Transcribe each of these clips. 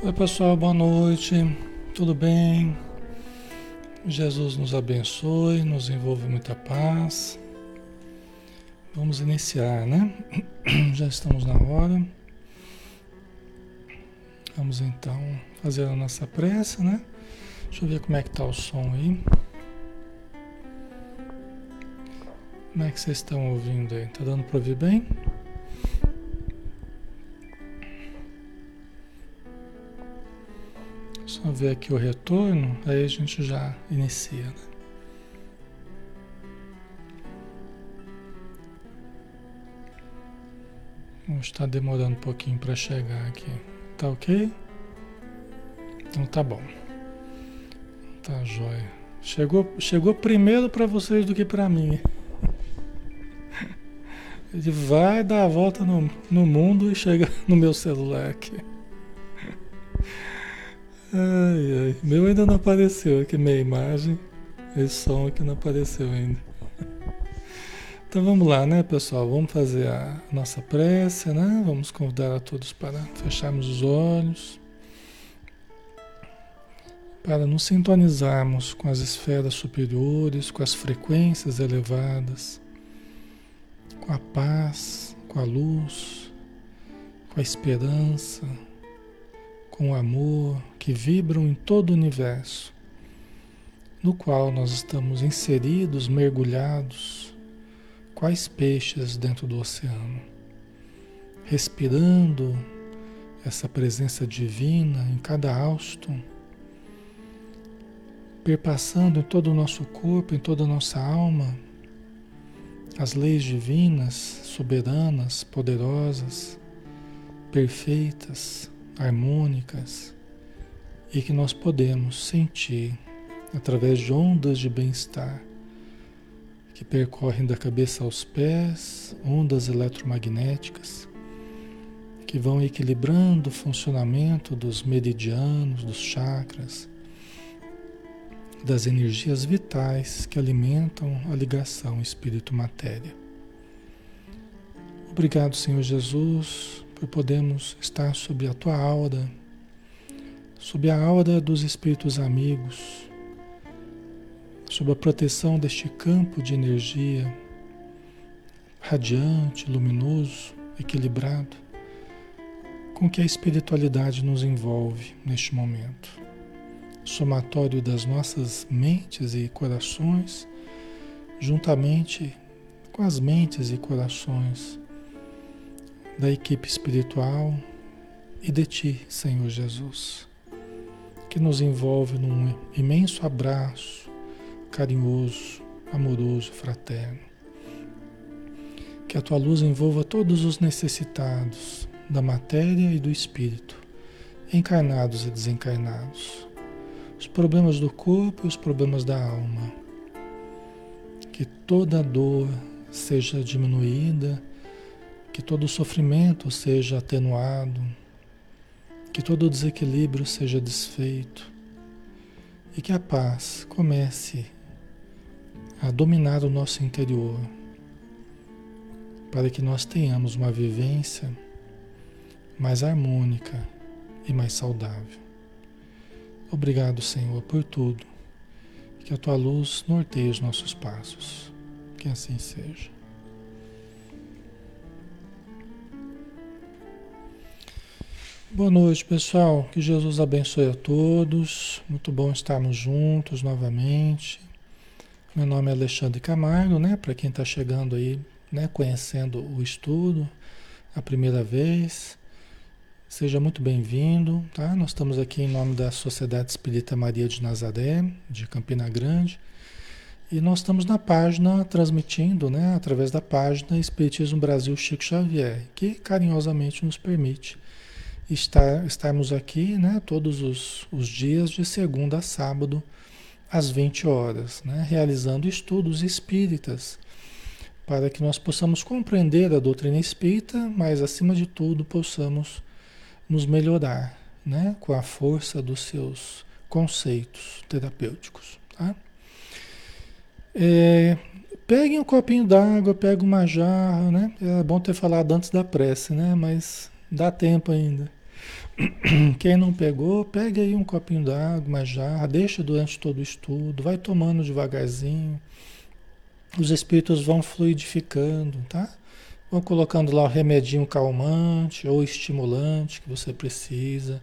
Oi pessoal, boa noite, tudo bem? Jesus nos abençoe, nos envolve muita paz. Vamos iniciar, né? Já estamos na hora. Vamos então fazer a nossa prece, né? Deixa eu ver como é que tá o som aí. Como é que vocês estão ouvindo aí? Tá dando para ouvir bem? Ver aqui o retorno, aí a gente já inicia. Né? Está demorando um pouquinho para chegar aqui. Tá ok? Então tá bom. Tá jóia. Chegou, chegou primeiro para vocês do que para mim. Ele vai dar a volta no, no mundo e chega no meu celular aqui. Ai, ai. Meu ainda não apareceu aqui, minha imagem. Esse som aqui não apareceu ainda. Então vamos lá, né, pessoal? Vamos fazer a nossa prece, né? Vamos convidar a todos para fecharmos os olhos, para nos sintonizarmos com as esferas superiores, com as frequências elevadas, com a paz, com a luz, com a esperança com amor que vibram em todo o universo, no qual nós estamos inseridos, mergulhados, quais peixes dentro do oceano, respirando essa presença divina em cada hausto, perpassando em todo o nosso corpo, em toda a nossa alma, as leis divinas, soberanas, poderosas, perfeitas, harmônicas e que nós podemos sentir através de ondas de bem-estar que percorrem da cabeça aos pés, ondas eletromagnéticas que vão equilibrando o funcionamento dos meridianos, dos chakras, das energias vitais que alimentam a ligação espírito-matéria. Obrigado, Senhor Jesus, por podermos estar sob a tua aura, sob a aura dos espíritos amigos, sob a proteção deste campo de energia radiante, luminoso, equilibrado, com que a espiritualidade nos envolve neste momento. Somatório das nossas mentes e corações, juntamente com as mentes e corações da equipe espiritual e de Ti, Senhor Jesus, que nos envolve num imenso abraço carinhoso, amoroso, fraterno. Que a Tua luz envolva todos os necessitados da matéria e do espírito, encarnados e desencarnados, os problemas do corpo e os problemas da alma. Que toda dor seja diminuída que todo sofrimento seja atenuado, que todo desequilíbrio seja desfeito e que a paz comece a dominar o nosso interior, para que nós tenhamos uma vivência mais harmônica e mais saudável. Obrigado, Senhor, por tudo. Que a tua luz norteie os nossos passos. Que assim seja. Boa noite, pessoal. Que Jesus abençoe a todos. Muito bom estarmos juntos novamente. Meu nome é Alexandre Camargo, né? Para quem está chegando aí, né? Conhecendo o estudo a primeira vez, seja muito bem-vindo, tá? Nós estamos aqui em nome da Sociedade Espírita Maria de Nazaré, de Campina Grande. E nós estamos na página transmitindo, né, através da página Espiritismo Brasil Chico Xavier, que carinhosamente nos permite estar, estarmos aqui né, todos os, os dias, de segunda a sábado, às 20 horas, né, realizando estudos espíritas, para que nós possamos compreender a doutrina espírita, mas acima de tudo possamos nos melhorar né, com a força dos seus conceitos terapêuticos. Tá? É, peguem um copinho d'água, peguem uma jarra, né? É bom ter falado antes da prece, né? Mas dá tempo ainda. Quem não pegou, pegue aí um copinho d'água, uma jarra, deixa durante todo o estudo, vai tomando devagarzinho. Os espíritos vão fluidificando, tá? Vão colocando lá o remedinho calmante ou estimulante que você precisa,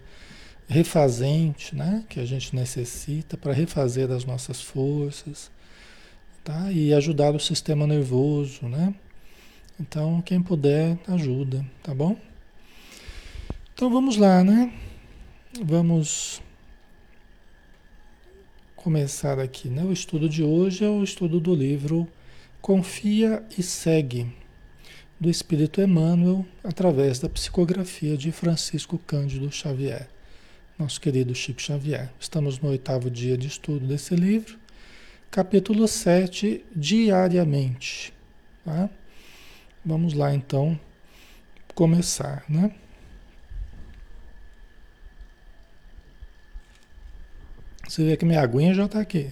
refazente, né? Que a gente necessita para refazer as nossas forças, tá? E ajudar o sistema nervoso, né? Então, quem puder, ajuda, tá bom? Então vamos lá, né? Vamos começar aqui, né? O estudo de hoje é o estudo do livro Confia e Segue, do Espírito Emmanuel, através da psicografia de Francisco Cândido Xavier, nosso querido Chico Xavier. Estamos no oitavo dia de estudo desse livro, capítulo 7, diariamente. Tá? Vamos lá então começar, né? Você vê que minha aguinha já está aqui.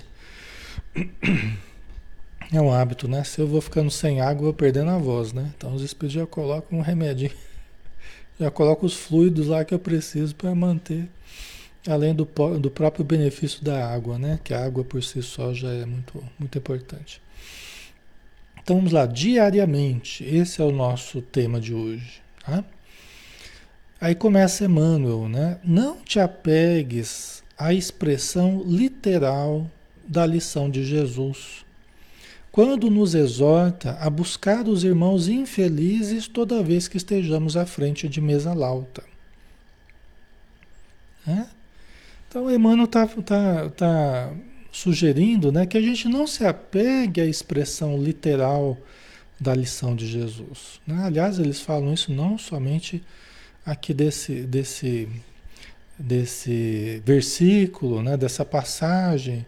É um hábito, né? Se eu vou ficando sem água, eu vou perdendo a voz, né? Então os espíritos já colocam um remédio. Já colocam os fluidos lá que eu preciso para manter, além do, do próprio benefício da água, né? Que a água por si só já é muito, muito importante. Então vamos lá, diariamente. Esse é o nosso tema de hoje, tá? Aí começa Emmanuel, né? Não te apegues a expressão literal da lição de Jesus, quando nos exorta a buscar os irmãos infelizes toda vez que estejamos à frente de mesa lauta. É? Então, Emmanuel está tá, tá sugerindo né, que a gente não se apegue à expressão literal da lição de Jesus. Né? Aliás, eles falam isso não somente aqui desse, desse desse versículo, né, dessa passagem,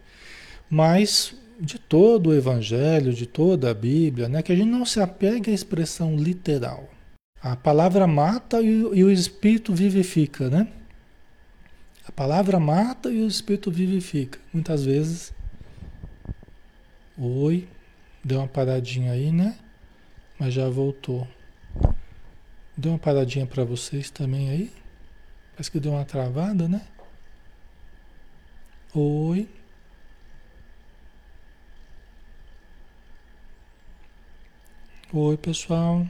mas de todo o Evangelho, de toda a Bíblia, né, que a gente não se apegue à expressão literal. A palavra mata e, e o Espírito vivifica, né? A palavra mata e o Espírito vivifica. Muitas vezes. Oi, deu uma paradinha aí, né? Mas já voltou. Deu uma paradinha para vocês também aí? Parece que deu uma travada, né? Oi. Oi, pessoal.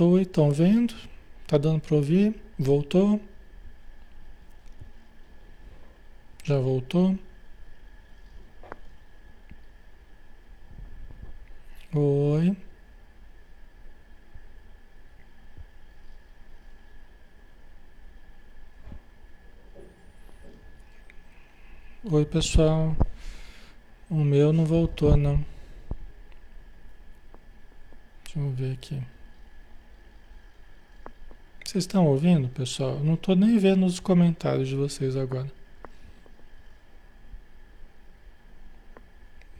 Oi, estão vendo? Tá dando para ouvir? Voltou? Já voltou? Oi. Oi, pessoal. O meu não voltou, não. Deixa eu ver aqui. Vocês estão ouvindo, pessoal? Eu não estou nem vendo os comentários de vocês agora.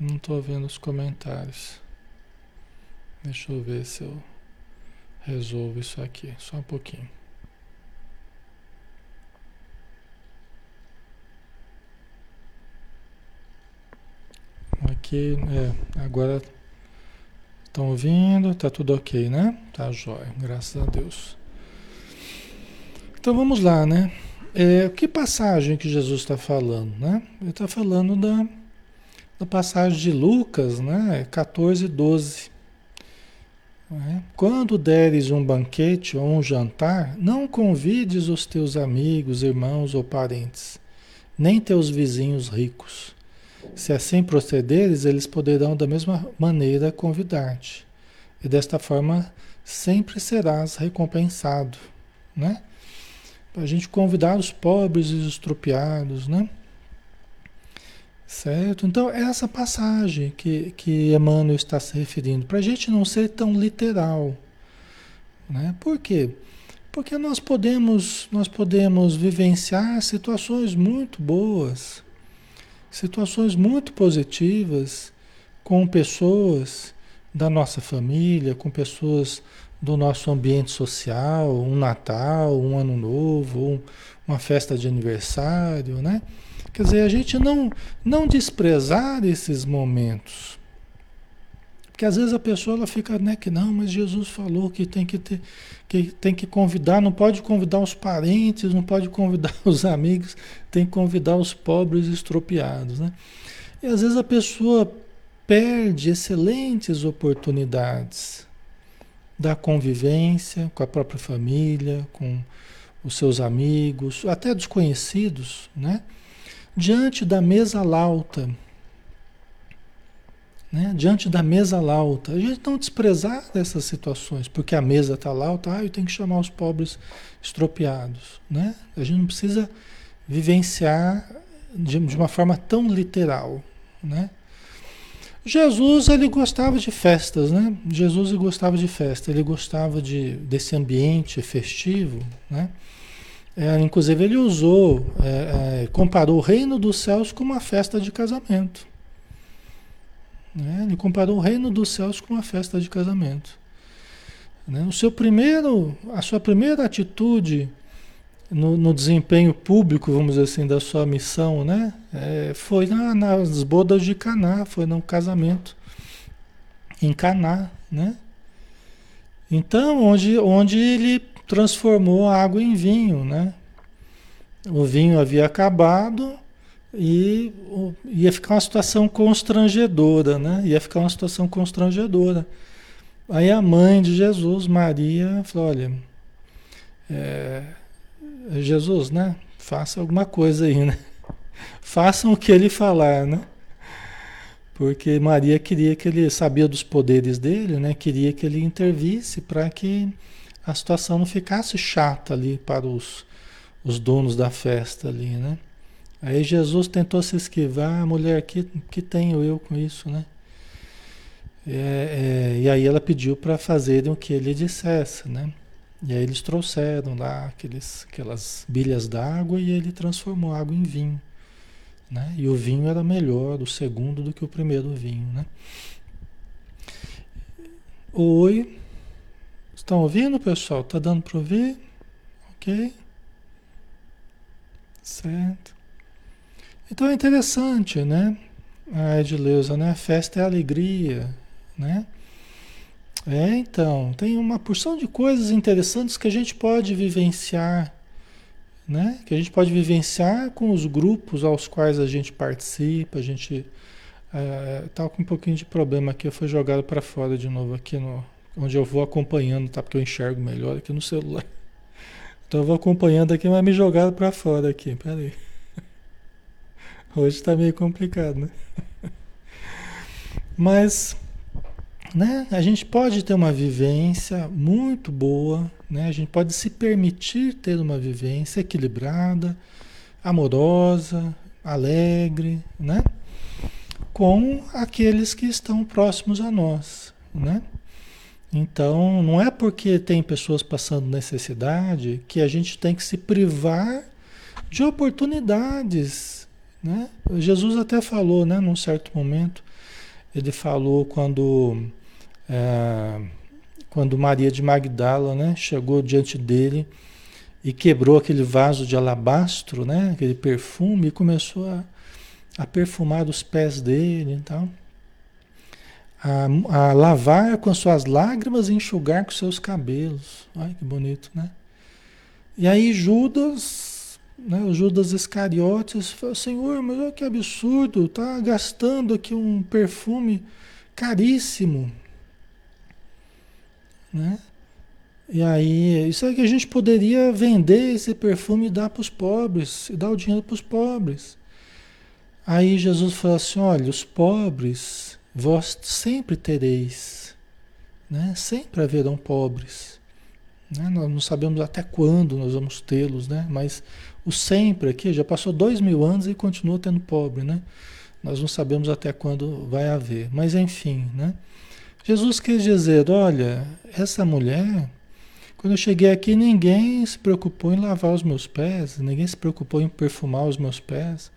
Não estou vendo os comentários. Deixa eu ver se eu resolvo isso aqui, só um pouquinho. Aqui, é, agora estão ouvindo, tá tudo ok, né? Tá jóia, graças a Deus. Então vamos lá, né? É, que passagem que Jesus está falando, né? Ele está falando da, da passagem de Lucas, né? 14, 12. É? Quando deres um banquete ou um jantar, não convides os teus amigos, irmãos ou parentes, nem teus vizinhos ricos. Se assim procederes, eles poderão da mesma maneira convidar-te. E desta forma sempre serás recompensado, né? Para a gente convidar os pobres e os estropiados, né? Certo? Então, é essa passagem que, que Emmanuel está se referindo, para a gente não ser tão literal. Né? Por quê? Porque nós podemos, nós podemos vivenciar situações muito boas, situações muito positivas com pessoas da nossa família, com pessoas do nosso ambiente social, um Natal, um Ano Novo, um, uma festa de aniversário, né? Quer dizer, a gente não, não desprezar esses momentos. Porque às vezes a pessoa ela fica, né, que não, mas Jesus falou que tem que ter, que tem que convidar, não pode convidar os parentes, não pode convidar os amigos, tem que convidar os pobres estropiados, né? E às vezes a pessoa perde excelentes oportunidades da convivência com a própria família, com os seus amigos, até desconhecidos, né? Diante da mesa lauta, né? diante da mesa lauta. A gente não desprezar dessas situações, porque a mesa está lauta, ah, eu tenho que chamar os pobres estropiados. Né? A gente não precisa vivenciar de, de uma forma tão literal. Né? Jesus ele gostava de festas, né? Jesus ele gostava de festa, ele gostava de, desse ambiente festivo, né? É, inclusive ele usou, é, é, comparou o reino dos céus com uma festa de casamento. Né? Ele comparou o reino dos céus com uma festa de casamento. Né? O seu primeiro, a sua primeira atitude no, no, desempenho público, vamos dizer assim, da sua missão, né? É, foi na, nas bodas de Caná, foi no casamento em Caná, né? Então, onde, onde ele transformou a água em vinho, né? O vinho havia acabado, e ia ficar uma situação constrangedora, né? Ia ficar uma situação constrangedora. Aí a mãe de Jesus, Maria, falou: olha, é, Jesus, né? Faça alguma coisa aí, né? Façam o que ele falar, né? Porque Maria queria que ele sabia dos poderes dele, né? Queria que ele intervisse para que a situação não ficasse chata ali para os, os donos da festa ali, né? Aí Jesus tentou se esquivar, a mulher, que, que tenho eu com isso, né? É, é, e aí ela pediu para fazerem o que ele dissesse, né? E aí eles trouxeram lá aqueles, aquelas bilhas d'água e ele transformou a água em vinho. Né? E o vinho era melhor, o segundo, do que o primeiro vinho. Né? Oi. Estão ouvindo, pessoal? Tá dando para ouvir? Ok? Certo. Então é interessante, né? A Edileuza, né? Festa é alegria, né? É, então, tem uma porção de coisas interessantes que a gente pode vivenciar, né? Que a gente pode vivenciar com os grupos aos quais a gente participa, a gente é, com um pouquinho de problema aqui, fui jogado para fora de novo aqui no onde eu vou acompanhando, tá? Porque eu enxergo melhor aqui no celular. Então eu vou acompanhando aqui, mas me jogaram para fora aqui. Peraí. Hoje está meio complicado, né? Mas, né, a gente pode ter uma vivência muito boa, né? A gente pode se permitir ter uma vivência equilibrada, amorosa, alegre, né? Com aqueles que estão próximos a nós, né? Então, não é porque tem pessoas passando necessidade que a gente tem que se privar de oportunidades né? Jesus até falou, né, num certo momento, ele falou quando, é, quando Maria de Magdala né, chegou diante dele e quebrou aquele vaso de alabastro, né, aquele perfume, e começou a, a perfumar os pés dele e tal. A, a, lavar com suas lágrimas e enxugar com seus cabelos. Olha que bonito, né? E aí Judas né, o Judas Iscariotes falou, Senhor, mas olha que absurdo, tá gastando aqui um perfume caríssimo. Né? E aí, isso é que a gente poderia vender esse perfume e dar para os pobres, e dar o dinheiro para os pobres. Aí Jesus falou assim: olha, os pobres vós sempre tereis, né? sempre haverão pobres. Né? Nós não sabemos até quando nós vamos tê-los, né? mas o sempre aqui já passou dois mil anos e continua tendo pobre, né? Nós não sabemos até quando vai haver. Mas enfim, né? Jesus quis dizer, olha, essa mulher, quando eu cheguei aqui, ninguém se preocupou em lavar os meus pés, ninguém se preocupou em perfumar os meus pés.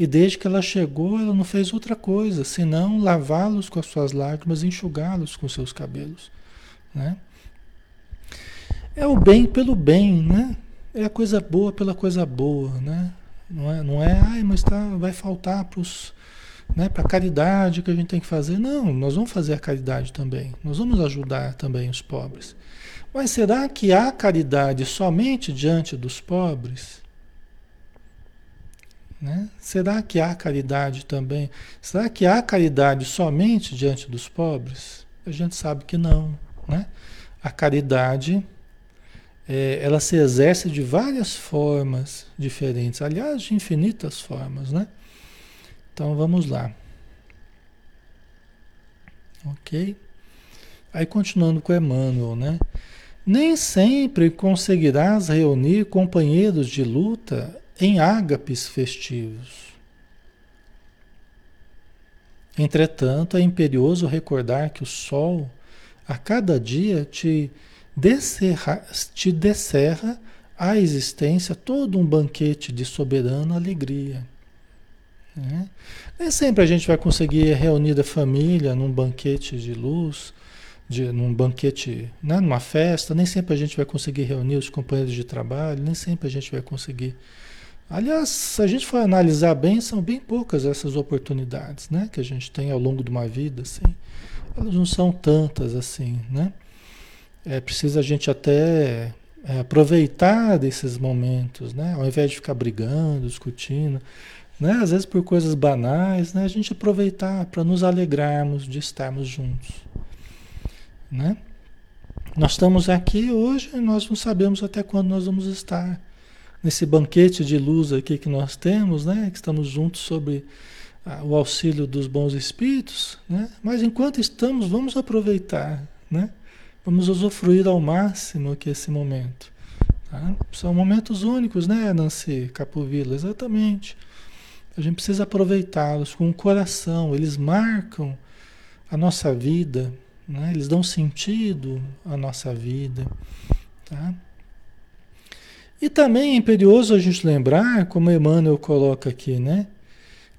E desde que ela chegou, ela não fez outra coisa, senão lavá-los com as suas lágrimas e enxugá-los com seus cabelos. Né? É o bem pelo bem, né? é a coisa boa pela coisa boa, né? Não é, não é ai, mas tá, vai faltar para os né, para a caridade que a gente tem que fazer. Não, nós vamos fazer a caridade também. Nós vamos ajudar também os pobres. Mas será que há caridade somente diante dos pobres? Né? Será que há caridade também? Será que há caridade somente diante dos pobres? A gente sabe que não. Né? A caridade é, ela se exerce de várias formas diferentes, aliás, de infinitas formas. Né? Então vamos lá. Ok? Aí continuando com Emmanuel, né? Nem sempre conseguirás reunir companheiros de luta em ágapes festivos. Entretanto, é imperioso recordar que o sol, a cada dia, te descerra, te descerra a existência todo um banquete de soberana alegria. Né? Nem sempre a gente vai conseguir reunir a família num banquete de luz, de, num banquete, né, numa festa, nem sempre a gente vai conseguir reunir os companheiros de trabalho, nem sempre a gente vai conseguir. Aliás, se a gente for analisar bem, são bem poucas essas oportunidades né, que a gente tem ao longo de uma vida. Assim. Elas não são tantas assim. Né? É preciso a gente até é, aproveitar desses momentos, né? ao invés de ficar brigando, discutindo né? Às vezes por coisas banais, né? A gente aproveitar para nos alegrarmos de estarmos juntos, né? Nós estamos aqui hoje e nós não sabemos até quando nós vamos estar nesse banquete de luz aqui que nós temos, né? Que estamos juntos sobre ah, o auxílio dos bons espíritos, né? Mas enquanto estamos, vamos aproveitar, né? Vamos usufruir ao máximo aqui esse momento. Tá? São momentos únicos, né, Nancy Capovilla? Exatamente. A gente precisa aproveitá-los com o coração, eles marcam a nossa vida, né? eles dão sentido à nossa vida. Tá? E também é imperioso a gente lembrar, como Emmanuel coloca aqui, né?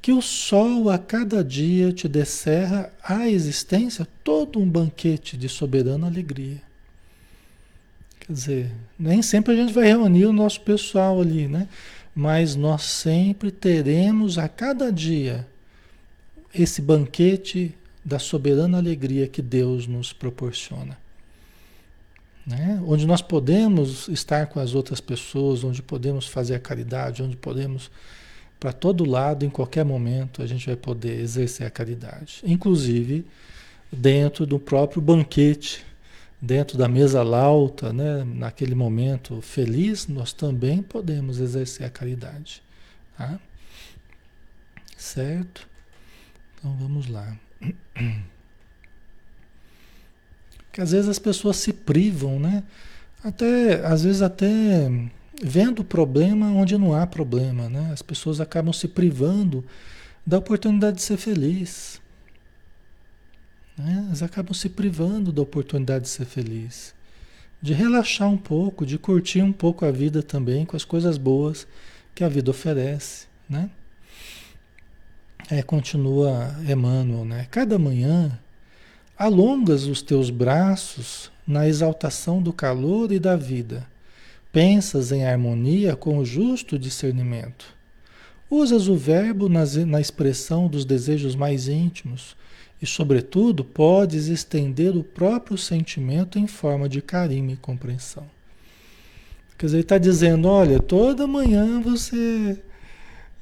que o sol a cada dia te descerra à existência todo um banquete de soberana alegria. Quer dizer, nem sempre a gente vai reunir o nosso pessoal ali, né? mas nós sempre teremos a cada dia esse banquete da soberana alegria que Deus nos proporciona. Né? Onde nós podemos estar com as outras pessoas, onde podemos fazer a caridade, onde podemos, para todo lado, em qualquer momento, a gente vai poder exercer a caridade. Inclusive dentro do próprio banquete dentro da mesa lauta, né, naquele momento feliz, nós também podemos exercer a caridade. Tá? Certo? Então vamos lá. Que às vezes as pessoas se privam, né? Até, às vezes até vendo problema onde não há problema, né? As pessoas acabam se privando da oportunidade de ser feliz. Né? Elas acabam se privando da oportunidade de ser feliz, de relaxar um pouco, de curtir um pouco a vida também com as coisas boas que a vida oferece. Né? É, continua Emmanuel, né? Cada manhã alongas os teus braços na exaltação do calor e da vida. Pensas em harmonia com o justo discernimento. Usas o verbo na expressão dos desejos mais íntimos, e, sobretudo, podes estender o próprio sentimento em forma de carinho e compreensão. Quer dizer, ele está dizendo: olha, toda manhã você.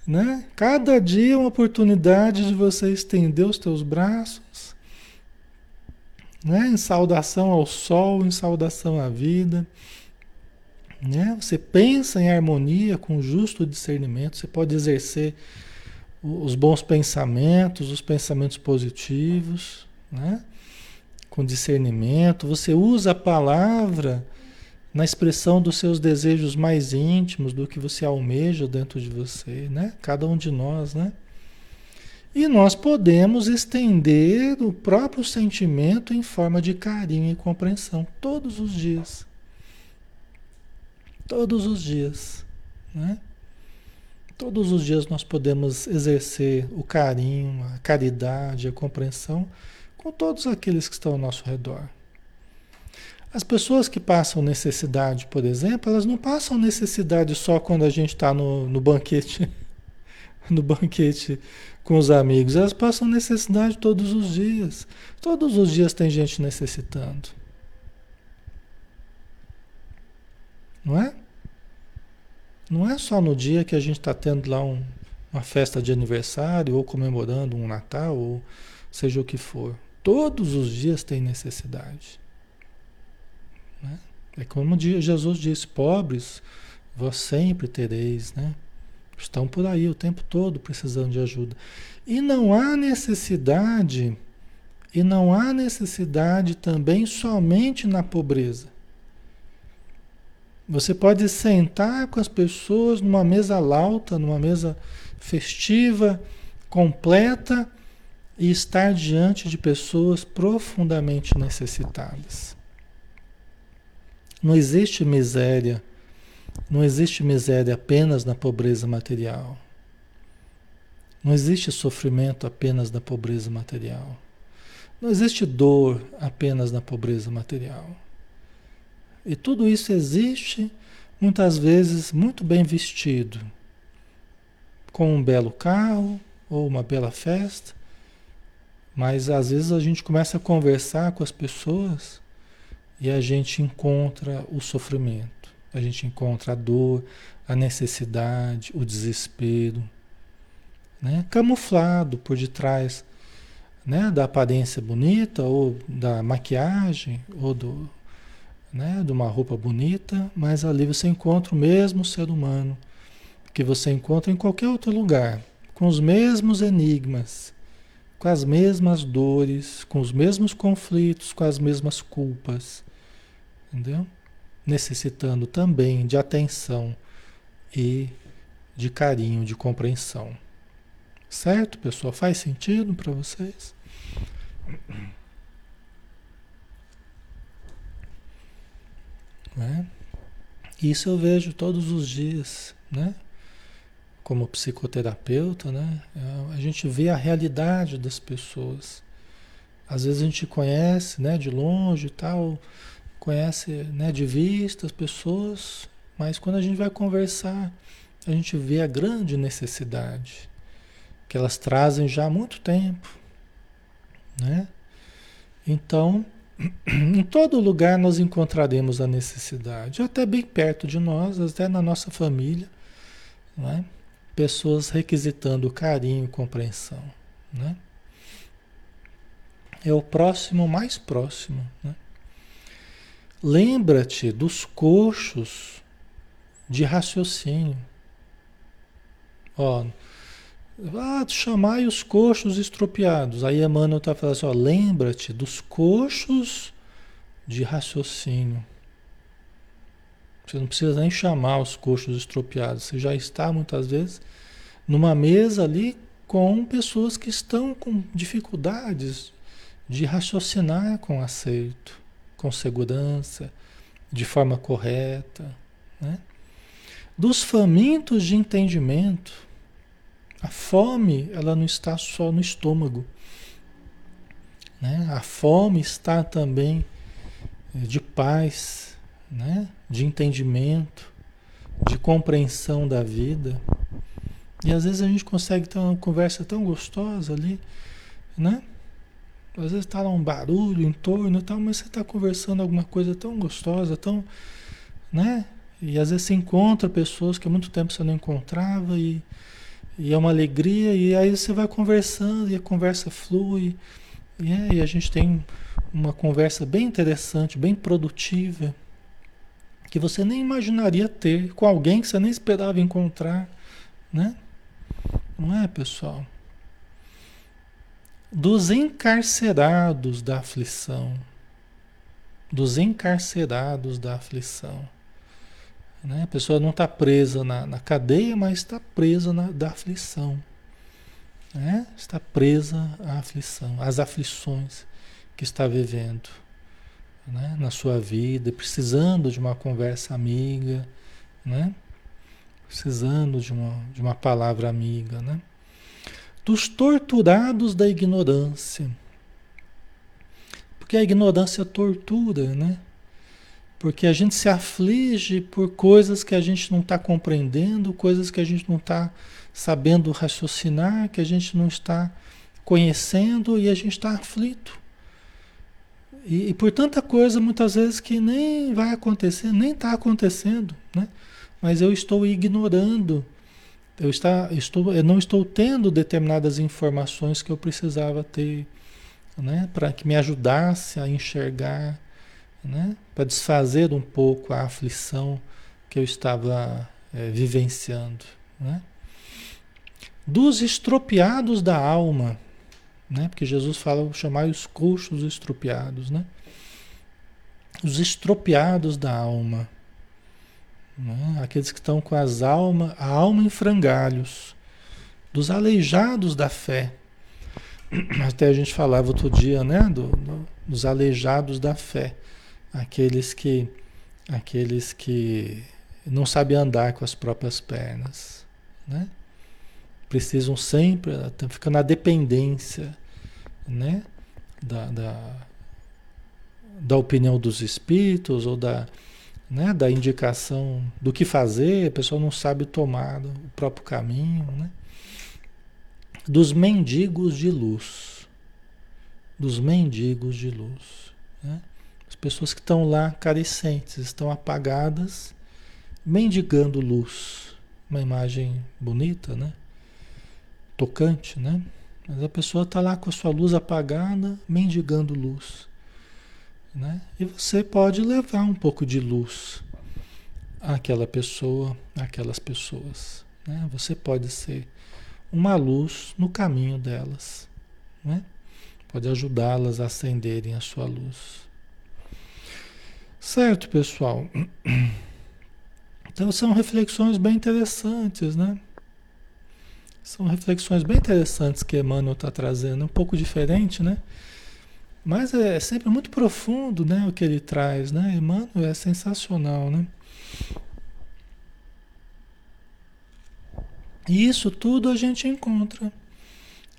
Né? Cada dia é uma oportunidade de você estender os teus braços, né? em saudação ao sol, em saudação à vida. Né? Você pensa em harmonia com justo discernimento, você pode exercer os bons pensamentos, os pensamentos positivos, né? com discernimento. Você usa a palavra na expressão dos seus desejos mais íntimos, do que você almeja dentro de você, né? Cada um de nós, né? E nós podemos estender o próprio sentimento em forma de carinho e compreensão todos os dias. Todos os dias, né? Todos os dias nós podemos exercer o carinho, a caridade, a compreensão com todos aqueles que estão ao nosso redor. As pessoas que passam necessidade, por exemplo, elas não passam necessidade só quando a gente está no, no banquete no banquete com os amigos, elas passam necessidade todos os dias. Todos os dias tem gente necessitando. Não é? Não é só no dia que a gente está tendo lá um, uma festa de aniversário ou comemorando um Natal ou seja o que for. Todos os dias tem necessidade. Né? É como Jesus disse: pobres, vós sempre tereis, né? Estão por aí o tempo todo precisando de ajuda. E não há necessidade, e não há necessidade também somente na pobreza. Você pode sentar com as pessoas numa mesa lauta, numa mesa festiva, completa, e estar diante de pessoas profundamente necessitadas. Não existe miséria, não existe miséria apenas na pobreza material. Não existe sofrimento apenas na pobreza material. Não existe dor apenas na pobreza material. E tudo isso existe, muitas vezes, muito bem vestido, com um belo carro ou uma bela festa, mas às vezes a gente começa a conversar com as pessoas e a gente encontra o sofrimento, a gente encontra a dor, a necessidade, o desespero, né? camuflado por detrás né? da aparência bonita ou da maquiagem ou do, né? de uma roupa bonita, mas ali você encontra o mesmo ser humano que você encontra em qualquer outro lugar, com os mesmos enigmas, com as mesmas dores, com os mesmos conflitos, com as mesmas culpas, entendeu? Necessitando também de atenção e de carinho, de compreensão. Certo, pessoal? Faz sentido para vocês? É? Isso eu vejo todos os dias, né? como psicoterapeuta, né? A gente vê a realidade das pessoas. Às vezes a gente conhece, né, de longe e tal, conhece, né, de vista as pessoas, mas quando a gente vai conversar, a gente vê a grande necessidade que elas trazem já há muito tempo, né? Então, em todo lugar nós encontraremos a necessidade, até bem perto de nós, até na nossa família, né? pessoas requisitando carinho e compreensão. Né? É o próximo mais próximo. Né? Lembra-te dos coxos de raciocínio. Ó, ah, chamai os coxos estropiados. Aí Emmanuel está falando assim, ó, lembra-te dos coxos de raciocínio. Você não precisa nem chamar os coxos estropiados. Você já está muitas vezes numa mesa ali com pessoas que estão com dificuldades de raciocinar com aceito, com segurança, de forma correta. Né? Dos famintos de entendimento. A fome, ela não está só no estômago. Né? A fome está também eh, de paz, né? de entendimento, de compreensão da vida. E às vezes a gente consegue ter uma conversa tão gostosa ali, né? Às vezes está lá um barulho em torno e tal, mas você está conversando alguma coisa tão gostosa, tão. né? E às vezes você encontra pessoas que há muito tempo você não encontrava e, e é uma alegria, e aí você vai conversando e a conversa flui. E, é, e a gente tem uma conversa bem interessante, bem produtiva, que você nem imaginaria ter com alguém que você nem esperava encontrar, né? Não é, pessoal? Dos encarcerados da aflição. Dos encarcerados da aflição. Né? A pessoa não está presa na, na, cadeia, mas está presa na, da aflição. Né? Está presa à aflição, às aflições que está vivendo né? na sua vida, precisando de uma conversa amiga, né? precisando de uma, de uma palavra amiga, né? Dos torturados da ignorância. Porque a ignorância tortura, né? Porque a gente se aflige por coisas que a gente não está compreendendo, coisas que a gente não está sabendo raciocinar, que a gente não está conhecendo e a gente está aflito. E, e, por tanta coisa, muitas vezes, que nem vai acontecer, nem está acontecendo, né? Mas eu estou ignorando, eu, está, estou, eu não estou tendo determinadas informações que eu precisava ter, né? Para que me ajudasse a enxergar, né? Para desfazer um pouco a aflição que eu estava é, vivenciando, né? Dos estropiados da alma, né? Porque Jesus fala chamar os coxos estropiados, né? Os estropiados da alma, né? aqueles que estão com as alma, a alma em frangalhos, dos aleijados da fé. Até a gente falava outro dia, né? Do, do, dos aleijados da fé, aqueles que, aqueles que não sabem andar com as próprias pernas, né? precisam sempre, fica na dependência, né? Da, da, da opinião dos espíritos ou da, né? da indicação do que fazer, a pessoa não sabe tomar o próprio caminho, né? Dos mendigos de luz. Dos mendigos de luz. Né? As pessoas que estão lá carecentes, estão apagadas, mendigando luz. Uma imagem bonita, né? tocante, né? Mas a pessoa está lá com a sua luz apagada, mendigando luz. Né? E você pode levar um pouco de luz àquela pessoa, àquelas pessoas. Né? Você pode ser uma luz no caminho delas. Né? Pode ajudá-las a acenderem a sua luz. Certo, pessoal? Então são reflexões bem interessantes, né? São reflexões bem interessantes que Emmanuel está trazendo, um pouco diferente, né? Mas é sempre muito profundo, né, o que ele traz, né? Emmanuel é sensacional, né? E isso tudo a gente encontra,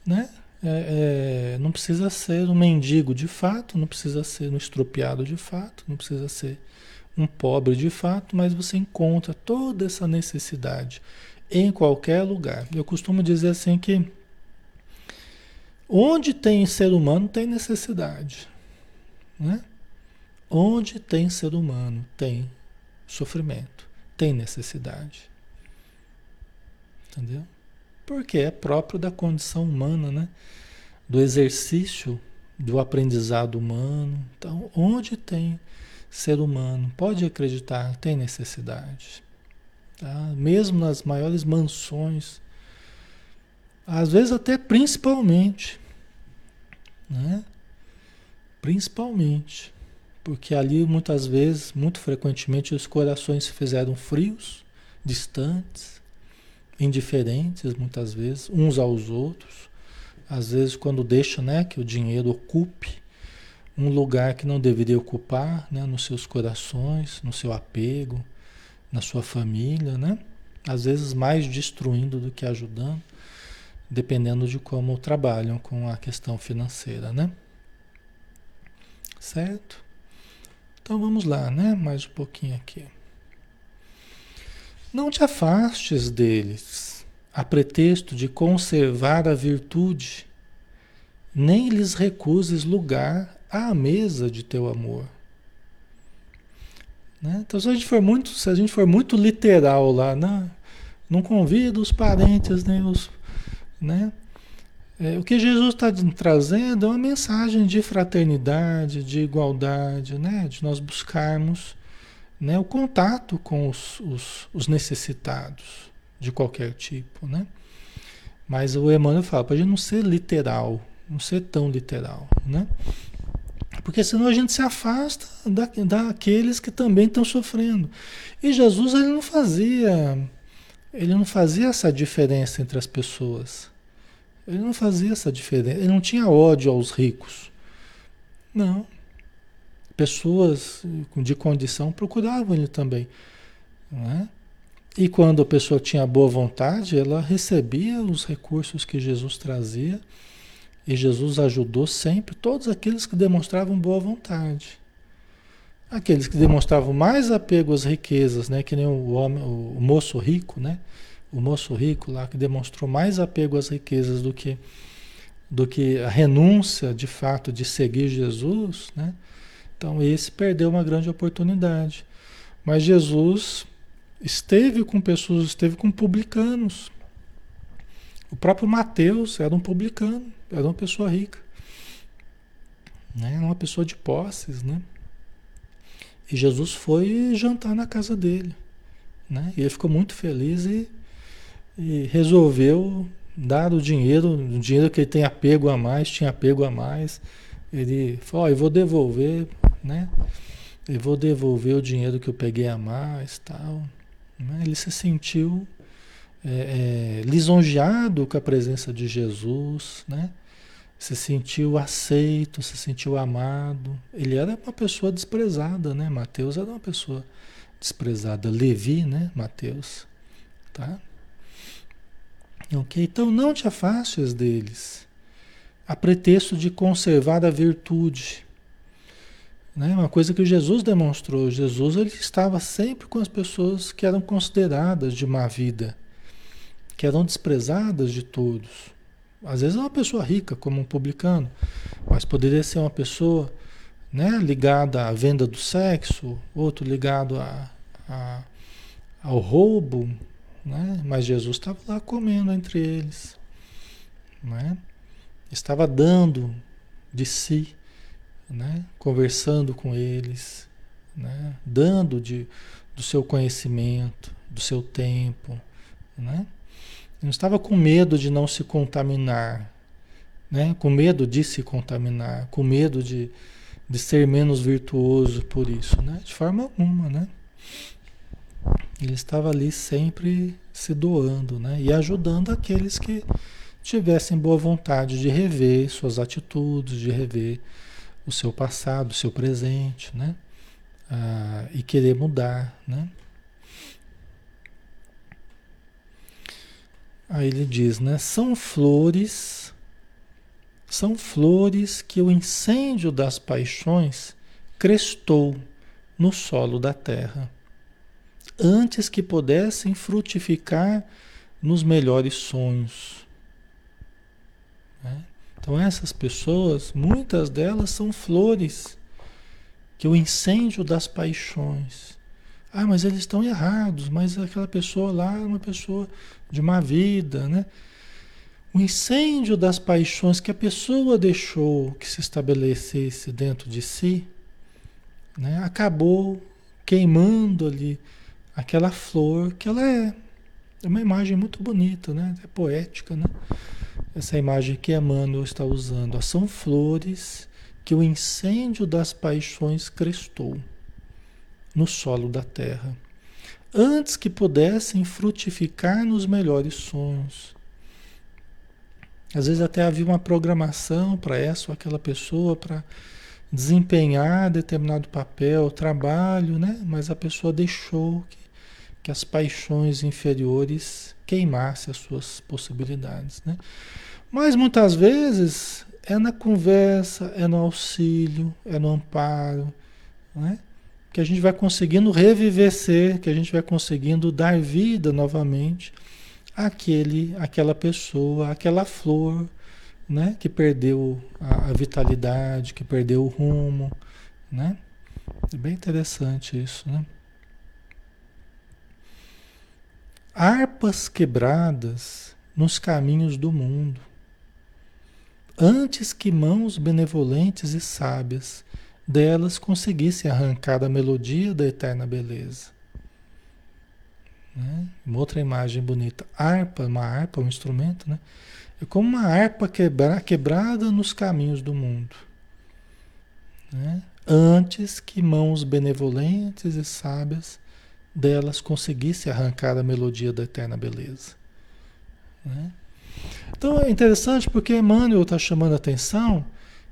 né? É, é, não precisa ser um mendigo de fato, não precisa ser um estropiado de fato, não precisa ser um pobre de fato, mas você encontra toda essa necessidade em qualquer lugar. Eu costumo dizer assim que onde tem ser humano tem necessidade, né? Onde tem ser humano tem sofrimento, tem necessidade. Entendeu? Porque é próprio da condição humana, né? Do exercício do aprendizado humano. Então, onde tem ser humano, pode acreditar, tem necessidade. Tá? Mesmo nas maiores mansões, às vezes até principalmente, né? Principalmente, porque ali muitas vezes, muito frequentemente, os corações se fizeram frios, distantes, indiferentes, muitas vezes, uns aos outros. Às vezes, quando deixa né, que o dinheiro ocupe um lugar que não deveria ocupar, né, nos seus corações, no seu apego, na sua família, né? Às vezes mais destruindo do que ajudando, dependendo de como trabalham com a questão financeira, né? Certo? Então vamos lá, né? Mais um pouquinho aqui. Não te afastes deles, a pretexto de conservar a virtude, nem lhes recuses lugar à mesa de teu amor. Né? Então, se a gente for muito, se a gente for muito literal lá, não, não convida os parentes, nem os. Né? É, o que Jesus está trazendo é uma mensagem de fraternidade, de igualdade, né? de nós buscarmos né? o contato com os, os, os necessitados de qualquer tipo. Né? Mas o Emmanuel fala, para a gente não ser literal, não ser tão literal. Né? Porque senão a gente se afasta da, daqueles que também estão sofrendo. E Jesus ele não fazia, ele não fazia essa diferença entre as pessoas. Ele não fazia essa diferença. Ele não tinha ódio aos ricos. Não. Pessoas de condição procuravam ele também. Não é? E quando a pessoa tinha boa vontade, ela recebia os recursos que Jesus trazia e Jesus ajudou sempre todos aqueles que demonstravam boa vontade. Aqueles que demonstravam mais apego às riquezas, né? Que nem o homem, o moço rico, né? O moço rico lá que demonstrou mais apego às riquezas do que do que a renúncia de fato de seguir Jesus, né? Então esse perdeu uma grande oportunidade. Mas Jesus esteve com pessoas, esteve com publicanos. O próprio Mateus era um publicano, era uma pessoa rica. Né? Era uma pessoa de posses, né? E Jesus foi jantar na casa dele. Né? E ele ficou muito feliz e, e resolveu dar o dinheiro, o dinheiro que ele tem apego a mais, tinha apego a mais. Ele falou, oh, eu vou devolver, né? Eu vou devolver o dinheiro que eu peguei a mais tal. Né? Ele se sentiu é, é, lisonjeado com a presença de Jesus, né? se sentiu aceito, se sentiu amado. Ele era uma pessoa desprezada, né? Mateus era uma pessoa desprezada. Levi, né? Mateus, tá? Ok? Então não te afastes deles, a pretexto de conservar a virtude. Né? Uma coisa que Jesus demonstrou. Jesus ele estava sempre com as pessoas que eram consideradas de má vida, que eram desprezadas de todos. Às vezes é uma pessoa rica, como um publicano, mas poderia ser uma pessoa né, ligada à venda do sexo, outro ligado a, a, ao roubo, né? mas Jesus estava lá comendo entre eles, né? estava dando de si, né? conversando com eles, né? dando de, do seu conhecimento, do seu tempo. Né? Não estava com medo de não se contaminar, né? com medo de se contaminar, com medo de, de ser menos virtuoso por isso, né? de forma alguma. Né? Ele estava ali sempre se doando né? e ajudando aqueles que tivessem boa vontade de rever suas atitudes, de rever o seu passado, o seu presente, né? Ah, e querer mudar, né? Aí ele diz, né? São flores, são flores que o incêndio das paixões crestou no solo da terra, antes que pudessem frutificar nos melhores sonhos. Né? Então essas pessoas, muitas delas são flores que o incêndio das paixões ah, mas eles estão errados, mas aquela pessoa lá é uma pessoa de má vida, né? O incêndio das paixões que a pessoa deixou que se estabelecesse dentro de si, né, acabou queimando ali aquela flor que ela é. É uma imagem muito bonita, né? É poética, né? Essa imagem que Emmanuel está usando. São flores que o incêndio das paixões crestou no solo da terra, antes que pudessem frutificar nos melhores sonhos. Às vezes até havia uma programação para essa ou aquela pessoa para desempenhar determinado papel, trabalho, né? Mas a pessoa deixou que, que as paixões inferiores queimassem as suas possibilidades, né? Mas muitas vezes é na conversa, é no auxílio, é no amparo, né? que a gente vai conseguindo reviver-ser, que a gente vai conseguindo dar vida novamente àquele, àquela pessoa, àquela flor, né? Que perdeu a, a vitalidade, que perdeu o rumo, né? É bem interessante isso, né? Harpas quebradas nos caminhos do mundo, antes que mãos benevolentes e sábias delas conseguisse arrancar a melodia da eterna beleza. Né? Uma outra imagem bonita. Harpa, uma harpa, um instrumento, né? É como uma harpa quebra, quebrada nos caminhos do mundo. Né? Antes que mãos benevolentes e sábias delas conseguissem arrancar a melodia da eterna beleza. Né? Então é interessante porque Emmanuel está chamando a atenção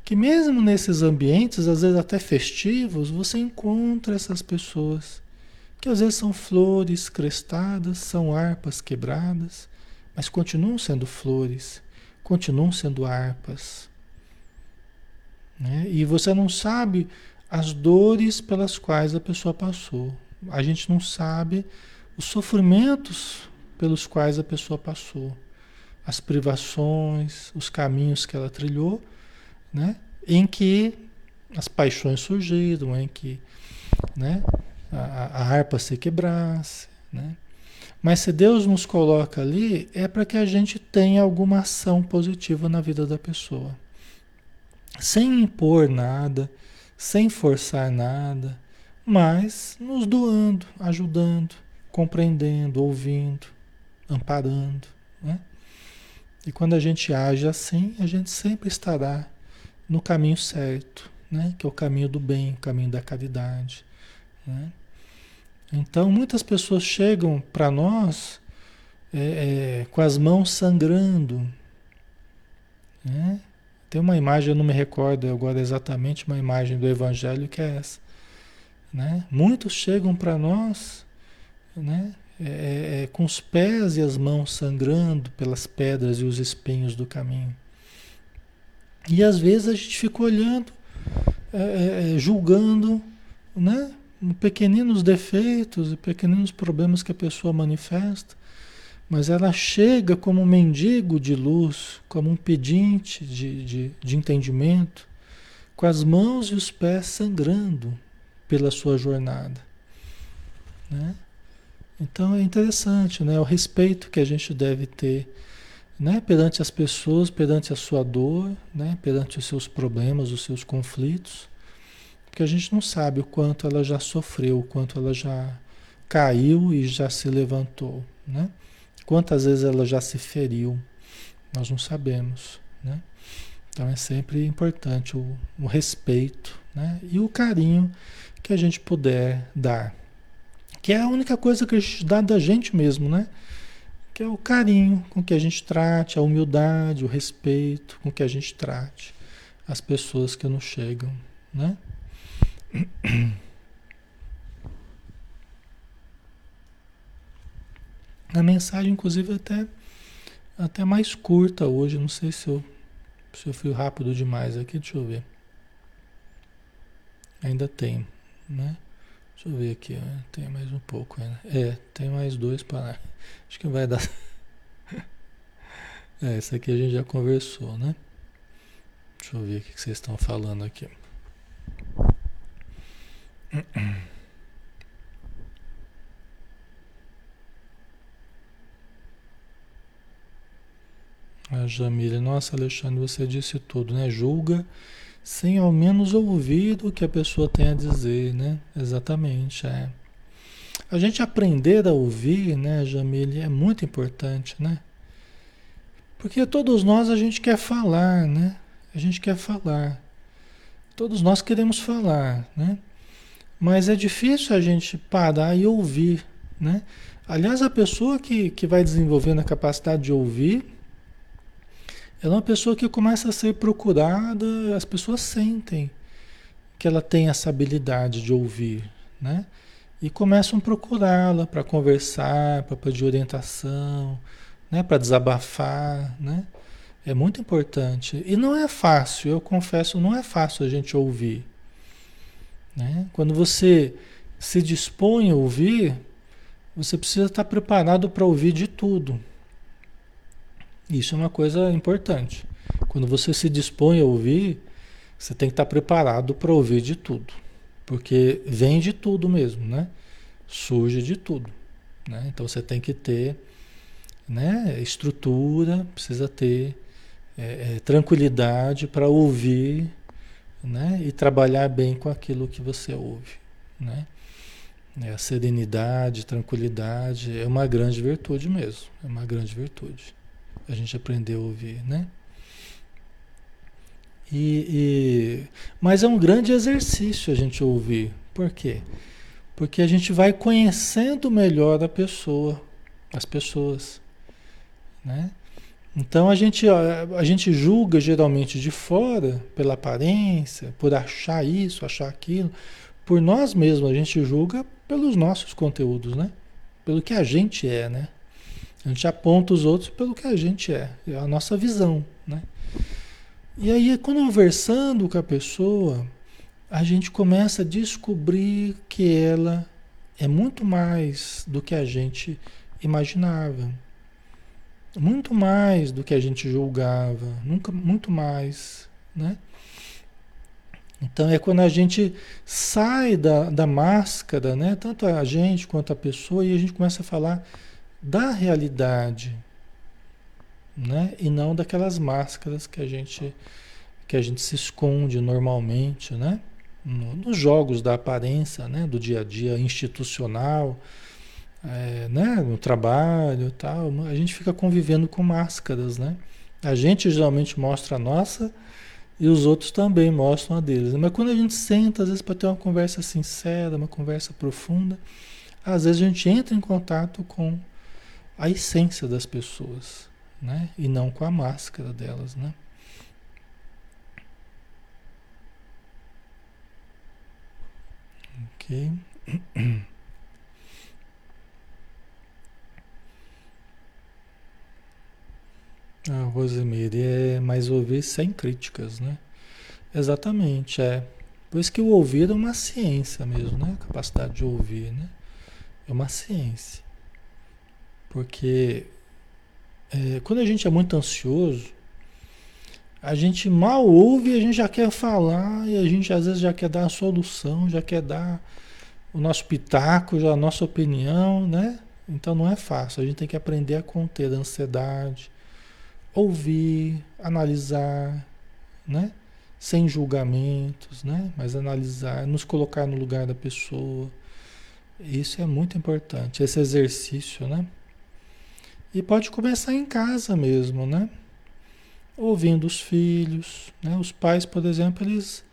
que mesmo nesses ambientes, às vezes até festivos, você encontra essas pessoas que às vezes são flores crestadas, são harpas quebradas, mas continuam sendo flores, continuam sendo harpas. Né? E você não sabe as dores pelas quais a pessoa passou. A gente não sabe os sofrimentos pelos quais a pessoa passou, as privações, os caminhos que ela trilhou, né? Em que as paixões surgiram, em que, né? A, a harpa se quebrasse, né? Mas se Deus nos coloca ali, é para que a gente tenha alguma ação positiva na vida da pessoa. Sem impor nada, sem forçar nada, mas nos doando, ajudando, compreendendo, ouvindo, amparando. Né? E quando a gente age assim, a gente sempre estará no caminho certo, né? que é o caminho do bem, o caminho da caridade. Né? Então, muitas pessoas chegam para nós é, é, com as mãos sangrando. Né? Tem uma imagem, eu não me recordo agora exatamente, uma imagem do Evangelho que é essa. Né? Muitos chegam para nós né? É, é, é, com os pés e as mãos sangrando pelas pedras e os espinhos do caminho. E às vezes a gente fica olhando, é, é julgando, né? pequeninos defeitos e pequeninos problemas que a pessoa manifesta, mas ela chega como um mendigo de luz, como um pedinte de, de, de entendimento, com as mãos e os pés sangrando pela sua jornada. Né? Então é interessante, né? O respeito que a gente deve ter, né? Perante as pessoas, perante a sua dor, né? Perante os seus problemas, os seus conflitos. Porque a gente não sabe o quanto ela já sofreu, o quanto ela já caiu e já se levantou, né? Quantas vezes ela já se feriu, nós não sabemos, né? Então é sempre importante o, o respeito, né? E o carinho que a gente puder dar, que é a única coisa que a gente dá da gente mesmo, né? Que é o carinho com que a gente trate, a humildade, o respeito com que a gente trate as pessoas que nos chegam, né? A mensagem, inclusive, é até, até mais curta hoje. Não sei se eu, se eu fui rápido demais aqui. Deixa eu ver. Ainda tem, né? Deixa eu ver aqui. Tem mais um pouco ainda. É, tem mais dois para. Acho que vai dar. é, esse aqui a gente já conversou, né? Deixa eu ver o que vocês estão falando aqui. A Jamília, nossa Alexandre, você disse tudo, né? Julga sem ao menos ouvir o que a pessoa tem a dizer, né? Exatamente, é. A gente aprender a ouvir, né, Jamília, é muito importante, né? Porque todos nós a gente quer falar, né? A gente quer falar. Todos nós queremos falar, né? Mas é difícil a gente parar e ouvir, né? Aliás, a pessoa que, que vai desenvolvendo a capacidade de ouvir, ela é uma pessoa que começa a ser procurada, as pessoas sentem que ela tem essa habilidade de ouvir, né? E começam a procurá-la para conversar, para pedir orientação, né? para desabafar, né? É muito importante. E não é fácil, eu confesso, não é fácil a gente ouvir. Né? Quando você se dispõe a ouvir, você precisa estar preparado para ouvir de tudo. Isso é uma coisa importante. Quando você se dispõe a ouvir, você tem que estar preparado para ouvir de tudo. Porque vem de tudo mesmo, né? Surge de tudo. Né? Então você tem que ter né, estrutura, precisa ter é, é, tranquilidade para ouvir né? E trabalhar bem com aquilo que você ouve, né? É, a serenidade, tranquilidade é uma grande virtude mesmo, é uma grande virtude. A gente aprender a ouvir, né? E, e, mas é um grande exercício a gente ouvir. Por quê? Porque a gente vai conhecendo melhor a pessoa, as pessoas, né? Então a gente, a gente julga geralmente de fora, pela aparência, por achar isso, achar aquilo. Por nós mesmos, a gente julga pelos nossos conteúdos, né? Pelo que a gente é, né? A gente aponta os outros pelo que a gente é, é a nossa visão, né? E aí, conversando com a pessoa, a gente começa a descobrir que ela é muito mais do que a gente imaginava. Muito mais do que a gente julgava, nunca muito mais, né? Então é quando a gente sai da, da máscara, né? Tanto a gente quanto a pessoa, e a gente começa a falar da realidade, né? E não daquelas máscaras que a gente que a gente se esconde normalmente, né? nos jogos da aparência, né? Do dia a dia institucional, é, né? No trabalho, tal. A gente fica convivendo com máscaras, né? A gente geralmente mostra a nossa e os outros também mostram a deles. Mas quando a gente senta, às vezes, para ter uma conversa sincera, uma conversa profunda, às vezes a gente entra em contato com a essência das pessoas, né? E não com a máscara delas, né? Ok. A Rosemary é mais ouvir sem críticas, né? Exatamente, é. Por isso que o ouvir é uma ciência mesmo, né? A capacidade de ouvir, né? É uma ciência. Porque é, quando a gente é muito ansioso, a gente mal ouve a gente já quer falar, e a gente às vezes já quer dar a solução, já quer dar o nosso pitaco, já a nossa opinião, né? Então não é fácil, a gente tem que aprender a conter a ansiedade, ouvir, analisar, né? Sem julgamentos, né? Mas analisar, nos colocar no lugar da pessoa. Isso é muito importante, esse exercício, né? E pode começar em casa mesmo, né? Ouvindo os filhos, né? Os pais, por exemplo, eles